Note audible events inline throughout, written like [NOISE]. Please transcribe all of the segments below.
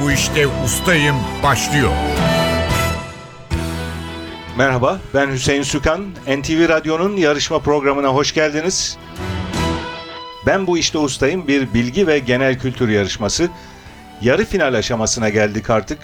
bu işte ustayım başlıyor. Merhaba, ben Hüseyin Sükan. NTV Radyo'nun yarışma programına hoş geldiniz. Ben bu işte ustayım bir bilgi ve genel kültür yarışması. Yarı final aşamasına geldik artık.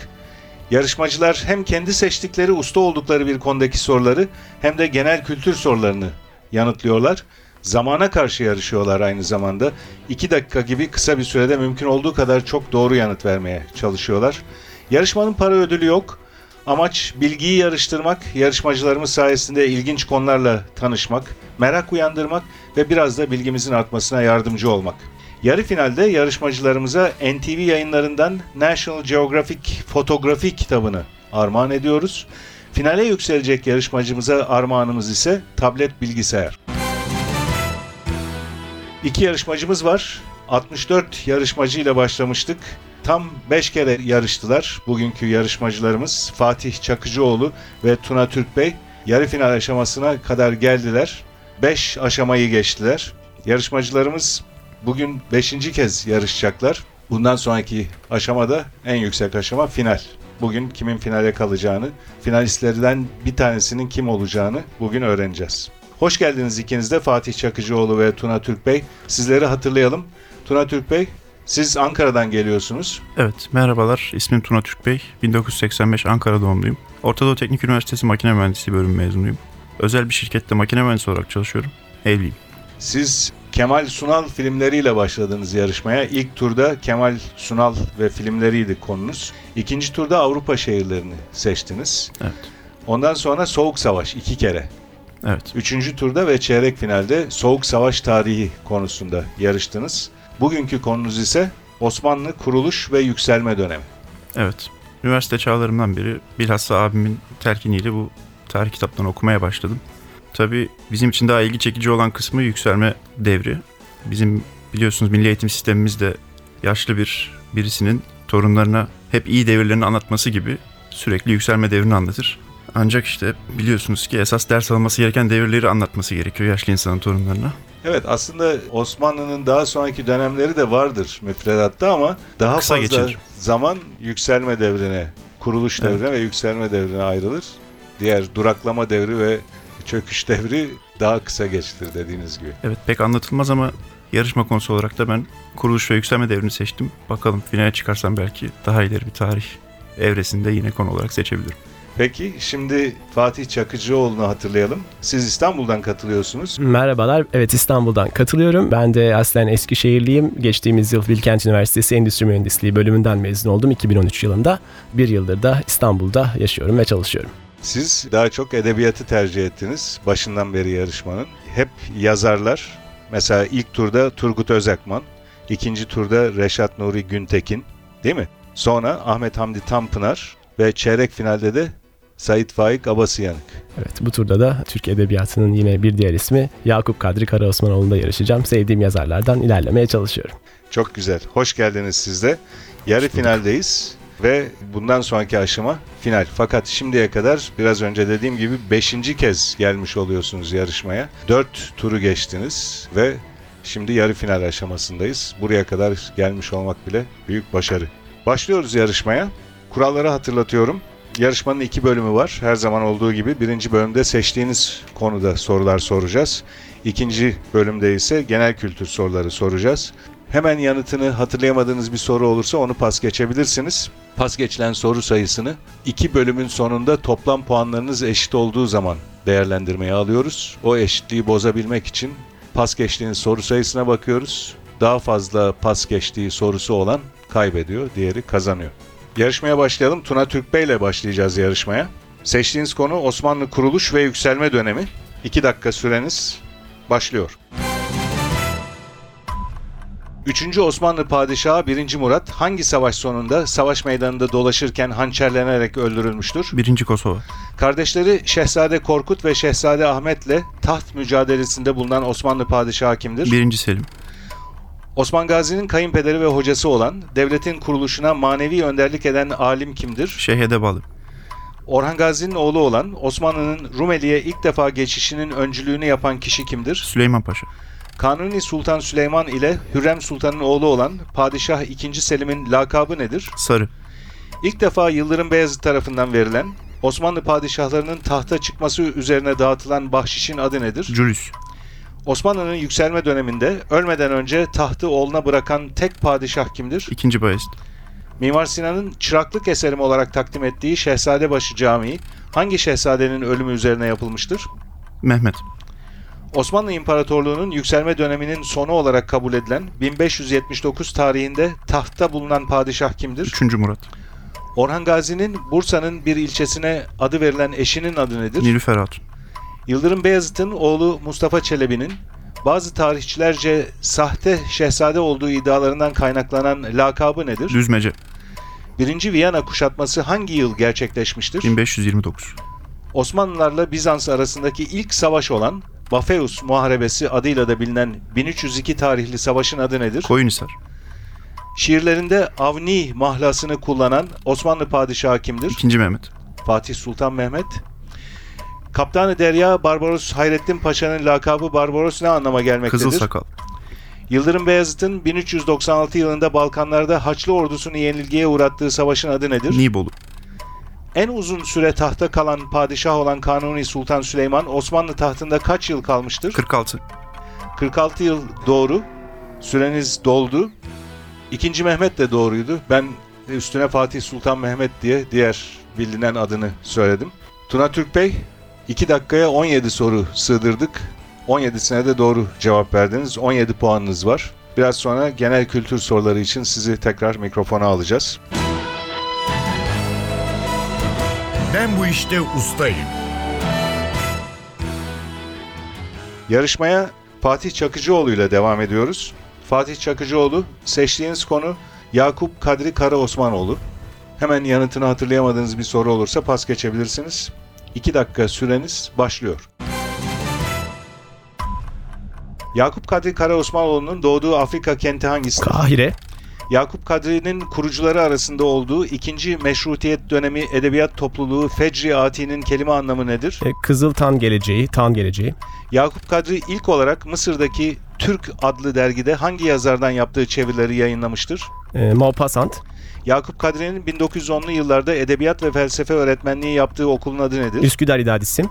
Yarışmacılar hem kendi seçtikleri usta oldukları bir konudaki soruları hem de genel kültür sorularını yanıtlıyorlar. Zamana karşı yarışıyorlar aynı zamanda. 2 dakika gibi kısa bir sürede mümkün olduğu kadar çok doğru yanıt vermeye çalışıyorlar. Yarışmanın para ödülü yok. Amaç bilgiyi yarıştırmak, yarışmacılarımız sayesinde ilginç konularla tanışmak, merak uyandırmak ve biraz da bilgimizin artmasına yardımcı olmak. Yarı finalde yarışmacılarımıza NTV yayınlarından National Geographic Fotografi kitabını armağan ediyoruz. Finale yükselecek yarışmacımıza armağanımız ise tablet bilgisayar. İki yarışmacımız var. 64 yarışmacıyla başlamıştık. Tam 5 kere yarıştılar bugünkü yarışmacılarımız Fatih Çakıcıoğlu ve Tuna Türk Bey. Yarı final aşamasına kadar geldiler. 5 aşamayı geçtiler. Yarışmacılarımız bugün 5. kez yarışacaklar. Bundan sonraki aşamada en yüksek aşama final. Bugün kimin finale kalacağını, finalistlerden bir tanesinin kim olacağını bugün öğreneceğiz. Hoş geldiniz ikiniz de Fatih Çakıcıoğlu ve Tuna Türk Bey. Sizleri hatırlayalım. Tuna Türk Bey, siz Ankara'dan geliyorsunuz. Evet, merhabalar. İsmim Tuna Türk Bey. 1985 Ankara doğumluyum. Orta Doğu Teknik Üniversitesi Makine Mühendisliği bölümü mezunuyum. Özel bir şirkette makine mühendisi olarak çalışıyorum. Evliyim. Siz Kemal Sunal filmleriyle başladınız yarışmaya. İlk turda Kemal Sunal ve filmleriydi konunuz. İkinci turda Avrupa şehirlerini seçtiniz. Evet. Ondan sonra Soğuk Savaş iki kere. Evet. Üçüncü turda ve çeyrek finalde Soğuk Savaş tarihi konusunda yarıştınız. Bugünkü konunuz ise Osmanlı kuruluş ve yükselme dönemi. Evet. Üniversite çağlarımdan beri bilhassa abimin telkiniyle bu tarih kitaplarını okumaya başladım. Tabii bizim için daha ilgi çekici olan kısmı yükselme devri. Bizim biliyorsunuz milli eğitim sistemimiz de yaşlı bir birisinin torunlarına hep iyi devirlerini anlatması gibi sürekli yükselme devrini anlatır. Ancak işte biliyorsunuz ki esas ders alması gereken devirleri anlatması gerekiyor yaşlı insanın torunlarına. Evet aslında Osmanlı'nın daha sonraki dönemleri de vardır müfredatta ama daha Kısa fazla geçilir. zaman yükselme devrine, kuruluş Evet. devrine ve yükselme devrine ayrılır. Diğer duraklama devri ve çöküş devri daha kısa geçtir dediğiniz gibi. Evet pek anlatılmaz ama yarışma konusu olarak da ben kuruluş ve yükselme devrini seçtim. Bakalım finale çıkarsam belki daha ileri bir tarih evresinde yine konu olarak seçebilirim. Peki şimdi Fatih Çakıcıoğlu'nu hatırlayalım. Siz İstanbul'dan katılıyorsunuz. Merhabalar. Evet İstanbul'dan katılıyorum. Ben de aslen Eskişehirliyim. Geçtiğimiz yıl Bilkent Üniversitesi Endüstri Mühendisliği bölümünden mezun oldum 2013 yılında. Bir yıldır da İstanbul'da yaşıyorum ve çalışıyorum. Siz daha çok edebiyatı tercih ettiniz başından beri yarışmanın. Hep yazarlar. Mesela ilk turda Turgut Özakman, ikinci turda Reşat Nuri Güntekin, değil mi? Sonra Ahmet Hamdi Tanpınar ve çeyrek finalde de Sait Faik Abasıyanık. Evet bu turda da Türk Edebiyatı'nın yine bir diğer ismi Yakup Kadri Karaosmanoğlu'nda yarışacağım. Sevdiğim yazarlardan ilerlemeye çalışıyorum. Çok güzel. Hoş geldiniz siz de. Yarı finaldeyiz ve bundan sonraki aşama final. Fakat şimdiye kadar biraz önce dediğim gibi 5. kez gelmiş oluyorsunuz yarışmaya. 4 turu geçtiniz ve şimdi yarı final aşamasındayız. Buraya kadar gelmiş olmak bile büyük başarı. Başlıyoruz yarışmaya. Kuralları hatırlatıyorum. Yarışmanın iki bölümü var. Her zaman olduğu gibi birinci bölümde seçtiğiniz konuda sorular soracağız. İkinci bölümde ise genel kültür soruları soracağız. Hemen yanıtını hatırlayamadığınız bir soru olursa onu pas geçebilirsiniz. Pas geçilen soru sayısını iki bölümün sonunda toplam puanlarınız eşit olduğu zaman değerlendirmeye alıyoruz. O eşitliği bozabilmek için pas geçtiğiniz soru sayısına bakıyoruz. Daha fazla pas geçtiği sorusu olan kaybediyor, diğeri kazanıyor. Yarışmaya başlayalım. Tuna Türk Bey ile başlayacağız yarışmaya. Seçtiğiniz konu Osmanlı kuruluş ve yükselme dönemi. 2 dakika süreniz başlıyor. 3. Osmanlı Padişahı 1. Murat hangi savaş sonunda savaş meydanında dolaşırken hançerlenerek öldürülmüştür? Birinci Kosova. Kardeşleri Şehzade Korkut ve Şehzade Ahmet'le taht mücadelesinde bulunan Osmanlı Padişahı kimdir? Birinci Selim. Osman Gazi'nin kayınpederi ve hocası olan, devletin kuruluşuna manevi önderlik eden alim kimdir? Şeyh Edebalı. Orhan Gazi'nin oğlu olan, Osmanlı'nın Rumeli'ye ilk defa geçişinin öncülüğünü yapan kişi kimdir? Süleyman Paşa. Kanuni Sultan Süleyman ile Hürrem Sultan'ın oğlu olan Padişah II. Selim'in lakabı nedir? Sarı. İlk defa Yıldırım Beyazıt tarafından verilen Osmanlı padişahlarının tahta çıkması üzerine dağıtılan bahşişin adı nedir? Julius. Osmanlı'nın yükselme döneminde ölmeden önce tahtı oğluna bırakan tek padişah kimdir? İkinci Bayezid. Mimar Sinan'ın çıraklık eserim olarak takdim ettiği Şehzadebaşı Camii hangi şehzadenin ölümü üzerine yapılmıştır? Mehmet. Osmanlı İmparatorluğu'nun yükselme döneminin sonu olarak kabul edilen 1579 tarihinde tahtta bulunan padişah kimdir? Üçüncü Murat. Orhan Gazi'nin Bursa'nın bir ilçesine adı verilen eşinin adı nedir? Nilüfer Hatun. Yıldırım Beyazıt'ın oğlu Mustafa Çelebi'nin bazı tarihçilerce sahte şehzade olduğu iddialarından kaynaklanan lakabı nedir? Düzmece. Birinci Viyana kuşatması hangi yıl gerçekleşmiştir? 1529. Osmanlılarla Bizans arasındaki ilk savaş olan Bafeus Muharebesi adıyla da bilinen 1302 tarihli savaşın adı nedir? Koyunhisar. Şiirlerinde Avni mahlasını kullanan Osmanlı padişahı kimdir? İkinci Mehmet. Fatih Sultan Mehmet. Kaptanı Derya Barbaros Hayrettin Paşa'nın lakabı Barbaros ne anlama gelmektedir? Kızıl Sakal. Yıldırım Beyazıt'ın 1396 yılında Balkanlarda Haçlı ordusunu yenilgiye uğrattığı savaşın adı nedir? Nibolu. En uzun süre tahta kalan padişah olan Kanuni Sultan Süleyman Osmanlı tahtında kaç yıl kalmıştır? 46. 46 yıl doğru. Süreniz doldu. İkinci Mehmet de doğruydu. Ben üstüne Fatih Sultan Mehmet diye diğer bilinen adını söyledim. Tuna Türk Bey 2 dakikaya 17 soru sığdırdık. 17'sine de doğru cevap verdiniz. 17 puanınız var. Biraz sonra genel kültür soruları için sizi tekrar mikrofona alacağız. Ben bu işte ustayım. Yarışmaya Fatih Çakıcıoğlu ile devam ediyoruz. Fatih Çakıcıoğlu seçtiğiniz konu Yakup Kadri Kara Osmanoğlu. Hemen yanıtını hatırlayamadığınız bir soru olursa pas geçebilirsiniz. 2 dakika süreniz başlıyor. Yakup Kadri Kara Osmanoğlu'nun doğduğu Afrika kenti hangisidir? Kahire. Yakup Kadri'nin kurucuları arasında olduğu ikinci meşrutiyet dönemi edebiyat topluluğu Fecri Ati'nin kelime anlamı nedir? E, Kızıl Tan geleceği, Tan geleceği. Yakup Kadri ilk olarak Mısır'daki Türk adlı dergide hangi yazardan yaptığı çevirileri yayınlamıştır? E, Maupassant. Yakup Kadri'nin 1910'lu yıllarda edebiyat ve felsefe öğretmenliği yaptığı okulun adı nedir? Üsküdar İdadisim.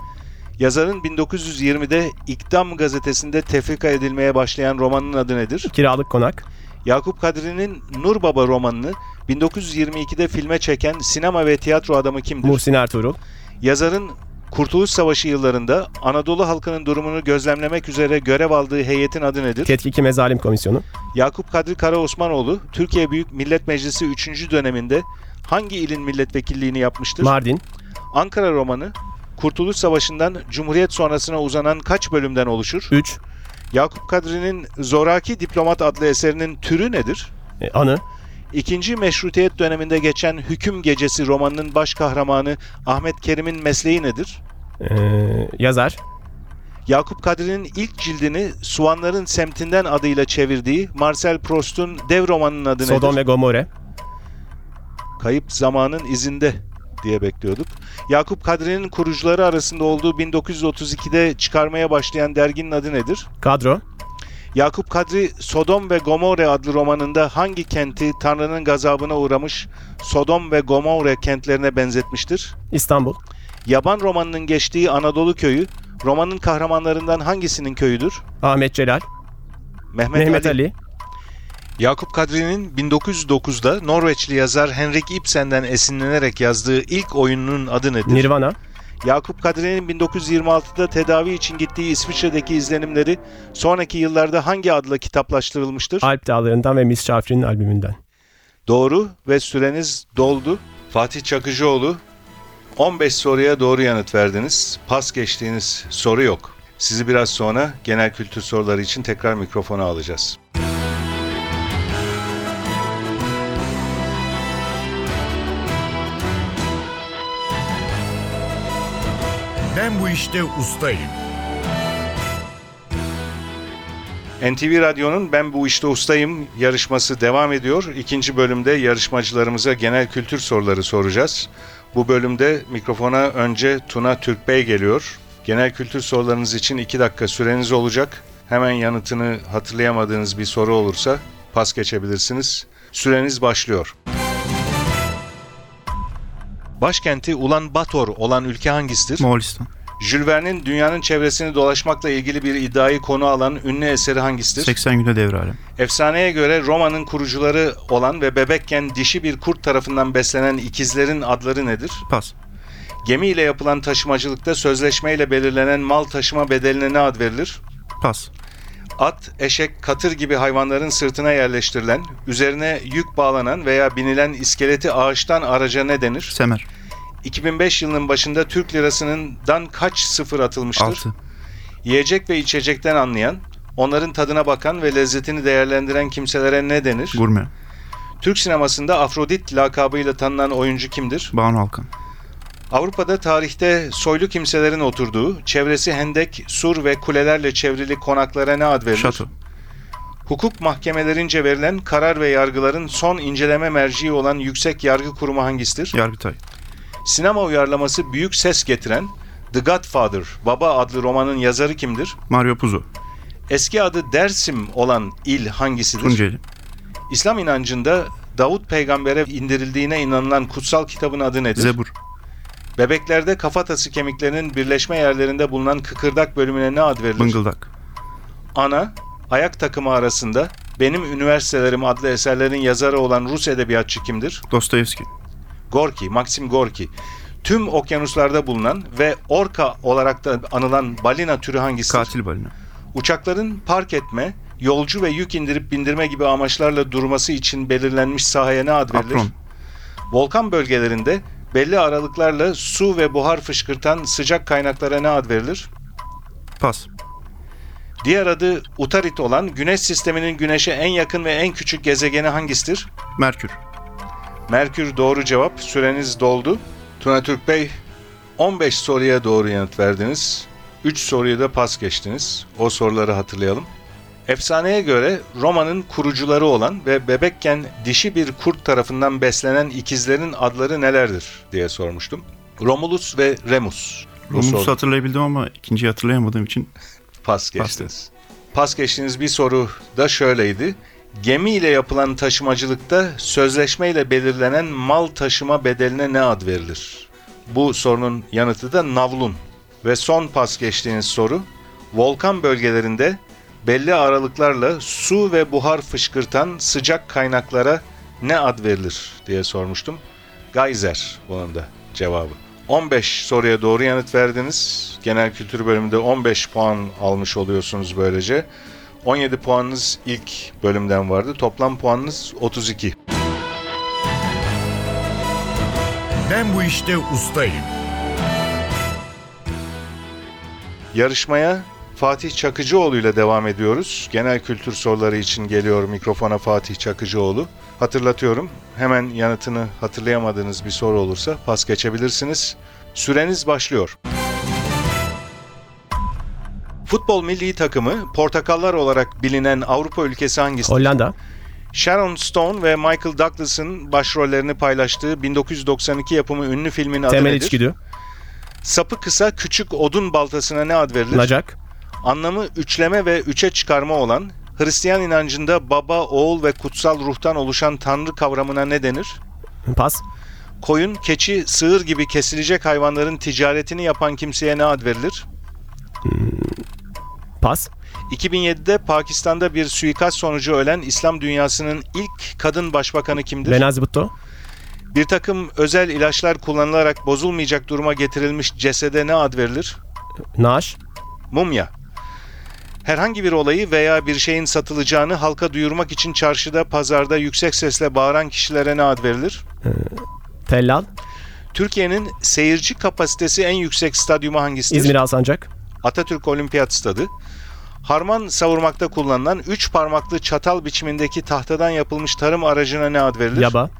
Yazarın 1920'de İktam gazetesinde tefrika edilmeye başlayan romanın adı nedir? Kiralık Konak. Yakup Kadri'nin Nur Baba romanını 1922'de filme çeken sinema ve tiyatro adamı kimdir? Muhsin Ertuğrul. Yazarın Kurtuluş Savaşı yıllarında Anadolu halkının durumunu gözlemlemek üzere görev aldığı heyetin adı nedir? Tetkiki Mezalim Komisyonu. Yakup Kadri Kara Osmanoğlu, Türkiye Büyük Millet Meclisi 3. döneminde hangi ilin milletvekilliğini yapmıştır? Mardin. Ankara romanı, Kurtuluş Savaşı'ndan Cumhuriyet sonrasına uzanan kaç bölümden oluşur? 3. Yakup Kadri'nin Zoraki Diplomat adlı eserinin türü nedir? E, Anı. İkinci Meşrutiyet döneminde geçen Hüküm Gecesi romanının baş kahramanı Ahmet Kerim'in mesleği nedir? E, yazar. Yakup Kadri'nin ilk cildini Suanların Semtinden adıyla çevirdiği Marcel Proust'un dev romanının adı Sodom nedir? ve Gomorre. Kayıp Zamanın izinde diye bekliyorduk. Yakup Kadri'nin kurucuları arasında olduğu 1932'de çıkarmaya başlayan derginin adı nedir? Kadro. Yakup Kadri Sodom ve Gomorre adlı romanında hangi kenti Tanrı'nın gazabına uğramış Sodom ve Gomorre kentlerine benzetmiştir? İstanbul. Yaban romanının geçtiği Anadolu köyü romanın kahramanlarından hangisinin köyüdür? Ahmet Celal. Mehmet, Mehmet Ali. Ali. Yakup Kadri'nin 1909'da Norveçli yazar Henrik Ibsen'den esinlenerek yazdığı ilk oyununun adı nedir? Nirvana. Yakup Kadri'nin 1926'da tedavi için gittiği İsviçre'deki izlenimleri sonraki yıllarda hangi adla kitaplaştırılmıştır? Alp Dağları'ndan ve Miss Şafrin'in albümünden. Doğru ve süreniz doldu. Fatih Çakıcıoğlu 15 soruya doğru yanıt verdiniz. Pas geçtiğiniz soru yok. Sizi biraz sonra genel kültür soruları için tekrar mikrofona alacağız. Ben bu işte ustayım. NTV Radyo'nun Ben Bu İşte Ustayım yarışması devam ediyor. İkinci bölümde yarışmacılarımıza genel kültür soruları soracağız. Bu bölümde mikrofona önce Tuna Türkbey geliyor. Genel kültür sorularınız için 2 dakika süreniz olacak. Hemen yanıtını hatırlayamadığınız bir soru olursa pas geçebilirsiniz. Süreniz başlıyor. Başkenti Ulan Bator olan ülke hangisidir? Moğolistan. Jules Verne'in dünyanın çevresini dolaşmakla ilgili bir iddiayı konu alan ünlü eseri hangisidir? 80 günde devre alem. Efsaneye göre Roma'nın kurucuları olan ve bebekken dişi bir kurt tarafından beslenen ikizlerin adları nedir? Pas. Gemi ile yapılan taşımacılıkta sözleşmeyle belirlenen mal taşıma bedeline ne ad verilir? Pas. At, eşek, katır gibi hayvanların sırtına yerleştirilen, üzerine yük bağlanan veya binilen iskeleti ağaçtan araca ne denir? Semer. 2005 yılının başında Türk lirasından kaç sıfır atılmıştır? 6. Yiyecek ve içecekten anlayan, onların tadına bakan ve lezzetini değerlendiren kimselere ne denir? Gurme. Türk sinemasında Afrodit lakabıyla tanınan oyuncu kimdir? Banu Alkan. Avrupa'da tarihte soylu kimselerin oturduğu, çevresi hendek, sur ve kulelerle çevrili konaklara ne ad verilir? Şato. Hukuk mahkemelerince verilen karar ve yargıların son inceleme merciği olan Yüksek Yargı Kurumu hangisidir? Yargıtay. Sinema uyarlaması büyük ses getiren The Godfather, Baba adlı romanın yazarı kimdir? Mario Puzo. Eski adı Dersim olan il hangisidir? Tunceli. İslam inancında Davut peygambere indirildiğine inanılan kutsal kitabın adı nedir? Zebur. Bebeklerde kafatası kemiklerinin birleşme yerlerinde bulunan kıkırdak bölümüne ne ad verilir? Bıngıldak. Ana, ayak takımı arasında Benim Üniversitelerim adlı eserlerin yazarı olan Rus edebiyatçı kimdir? Dostoyevski. Gorki, Maxim Gorki. Tüm okyanuslarda bulunan ve orka olarak da anılan balina türü hangisidir? Katil balina. Uçakların park etme, yolcu ve yük indirip bindirme gibi amaçlarla durması için belirlenmiş sahaya ne ad verilir? Apron. Volkan bölgelerinde belli aralıklarla su ve buhar fışkırtan sıcak kaynaklara ne ad verilir? Pas. Diğer adı Utarit olan Güneş sisteminin Güneş'e en yakın ve en küçük gezegeni hangisidir? Merkür. Merkür doğru cevap. Süreniz doldu. Tuna Türk Bey 15 soruya doğru yanıt verdiniz. 3 soruyu da pas geçtiniz. O soruları hatırlayalım. Efsaneye göre Roma'nın kurucuları olan ve bebekken dişi bir kurt tarafından beslenen ikizlerin adları nelerdir diye sormuştum. Romulus ve Remus. Romulus'u hatırlayabildim ama ikinciyi hatırlayamadığım için Pas geçtiniz. Pas geçtiğiniz bir soru da şöyleydi. Gemi ile yapılan taşımacılıkta sözleşmeyle belirlenen mal taşıma bedeline ne ad verilir? Bu sorunun yanıtı da navlun. Ve son pas geçtiğiniz soru, volkan bölgelerinde belli aralıklarla su ve buhar fışkırtan sıcak kaynaklara ne ad verilir diye sormuştum. Geyser bunun da cevabı. 15 soruya doğru yanıt verdiniz. Genel kültür bölümünde 15 puan almış oluyorsunuz böylece. 17 puanınız ilk bölümden vardı. Toplam puanınız 32. Ben bu işte ustayım. Yarışmaya Fatih Çakıcıoğlu ile devam ediyoruz. Genel kültür soruları için geliyor mikrofona Fatih Çakıcıoğlu. Hatırlatıyorum. Hemen yanıtını hatırlayamadığınız bir soru olursa pas geçebilirsiniz. Süreniz başlıyor. Futbol milli takımı portakallar olarak bilinen Avrupa ülkesi hangisidir? Hollanda. Sharon Stone ve Michael Douglas'ın başrollerini paylaştığı 1992 yapımı ünlü filmin adı Temel nedir? içgüdü. Sapı kısa küçük odun baltasına ne ad verilir? Nacak. Anlamı üçleme ve üçe çıkarma olan, Hristiyan inancında baba, oğul ve kutsal ruhtan oluşan tanrı kavramına ne denir? Pas. Koyun, keçi, sığır gibi kesilecek hayvanların ticaretini yapan kimseye ne ad verilir? Pas. 2007'de Pakistan'da bir suikast sonucu ölen İslam dünyasının ilk kadın başbakanı kimdir? Benazir Bhutto. Bir takım özel ilaçlar kullanılarak bozulmayacak duruma getirilmiş cesede ne ad verilir? Naaş. Mumya. Herhangi bir olayı veya bir şeyin satılacağını halka duyurmak için çarşıda, pazarda yüksek sesle bağıran kişilere ne ad verilir? Tellal. Türkiye'nin seyirci kapasitesi en yüksek stadyumu hangisidir? İzmir Alsancak. Atatürk Olimpiyat Stadı. Harman savurmakta kullanılan üç parmaklı çatal biçimindeki tahtadan yapılmış tarım aracına ne ad verilir? Yaba.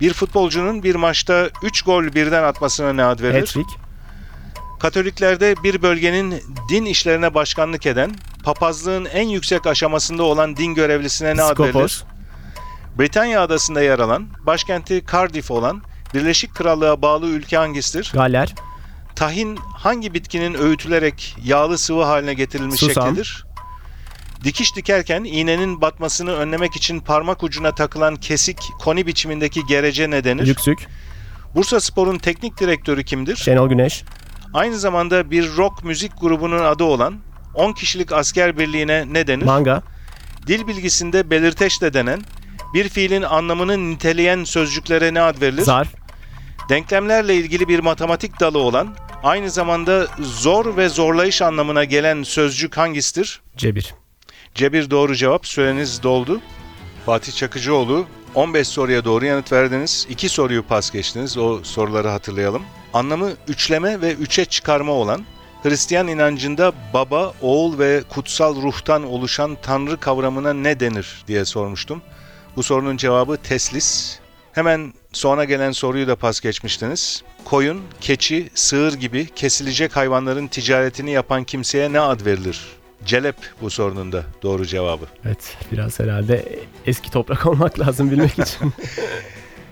Bir futbolcunun bir maçta 3 gol birden atmasına ne ad verilir? Hattrick. Katoliklerde bir bölgenin din işlerine başkanlık eden, papazlığın en yüksek aşamasında olan din görevlisine ne ad verilir? Britanya adasında yer alan, başkenti Cardiff olan, Birleşik Krallığa bağlı ülke hangisidir? Galler. Tahin hangi bitkinin öğütülerek yağlı sıvı haline getirilmiş Susam. şeklidir? Dikiş dikerken iğnenin batmasını önlemek için parmak ucuna takılan kesik koni biçimindeki gerece ne denir? Yüksük. Bursa Spor'un teknik direktörü kimdir? Şenol Güneş. Aynı zamanda bir rock müzik grubunun adı olan 10 kişilik asker birliğine ne denir? Manga. Dil bilgisinde belirteç de denen bir fiilin anlamını niteleyen sözcüklere ne ad verilir? Zarf. Denklemlerle ilgili bir matematik dalı olan, aynı zamanda zor ve zorlayış anlamına gelen sözcük hangisidir? Cebir. Cebir doğru cevap. Süreniz doldu. Fatih Çakıcıoğlu 15 soruya doğru yanıt verdiniz. 2 soruyu pas geçtiniz. O soruları hatırlayalım. Anlamı üçleme ve üçe çıkarma olan Hristiyan inancında baba, oğul ve kutsal ruhtan oluşan tanrı kavramına ne denir diye sormuştum. Bu sorunun cevabı teslis. Hemen sonra gelen soruyu da pas geçmiştiniz. Koyun, keçi, sığır gibi kesilecek hayvanların ticaretini yapan kimseye ne ad verilir? Celep bu sorunun da doğru cevabı. Evet biraz herhalde eski toprak [LAUGHS] olmak lazım bilmek [LAUGHS] için.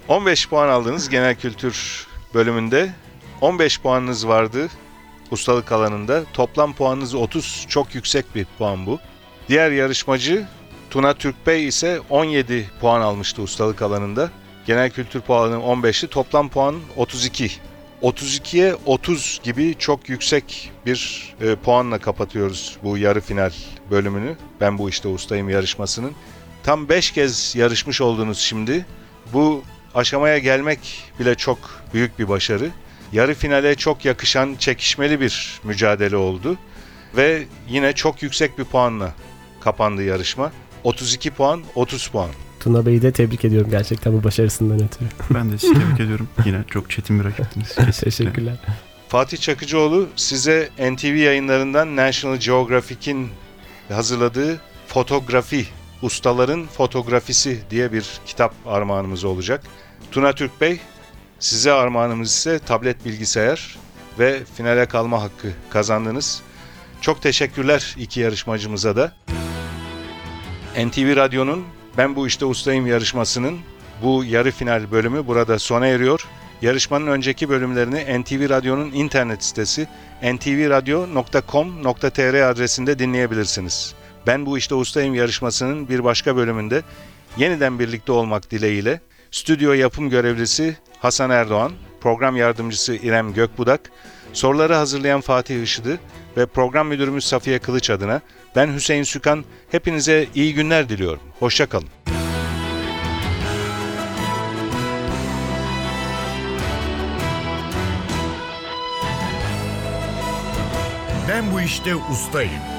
15 puan aldınız genel kültür bölümünde. 15 puanınız vardı ustalık alanında. Toplam puanınız 30. Çok yüksek bir puan bu. Diğer yarışmacı Tuna Türkbey ise 17 puan almıştı ustalık alanında. Genel kültür puanı 15'ti. Toplam puan 32. 32'ye 30 gibi çok yüksek bir e, puanla kapatıyoruz bu yarı final bölümünü. Ben bu işte ustayım yarışmasının. Tam 5 kez yarışmış oldunuz şimdi. Bu aşamaya gelmek bile çok büyük bir başarı. Yarı finale çok yakışan çekişmeli bir mücadele oldu ve yine çok yüksek bir puanla kapandı yarışma. 32 puan, 30 puan. Tuna Bey'i de tebrik ediyorum gerçekten bu başarısından ötürü. Ben de sizi tebrik [LAUGHS] ediyorum. Yine çok çetin bir rakiptiniz. [LAUGHS] Kesinlikle. Teşekkürler. Fatih Çakıcıoğlu size NTV yayınlarından National Geographic'in hazırladığı Fotografi, Ustaların Fotografisi diye bir kitap armağanımız olacak. Tuna Türk Bey, size armağanımız ise tablet bilgisayar ve finale kalma hakkı kazandınız. Çok teşekkürler iki yarışmacımıza da. NTV Radyo'nun Ben Bu İşte Ustayım yarışmasının bu yarı final bölümü burada sona eriyor. Yarışmanın önceki bölümlerini NTV Radyo'nun internet sitesi ntvradio.com.tr adresinde dinleyebilirsiniz. Ben Bu İşte Ustayım yarışmasının bir başka bölümünde yeniden birlikte olmak dileğiyle stüdyo yapım görevlisi Hasan Erdoğan, program yardımcısı İrem Gökbudak, soruları hazırlayan Fatih Işıdı ve program müdürümüz Safiye Kılıç adına ben Hüseyin Sükan hepinize iyi günler diliyorum. Hoşçakalın. Ben bu işte ustayım.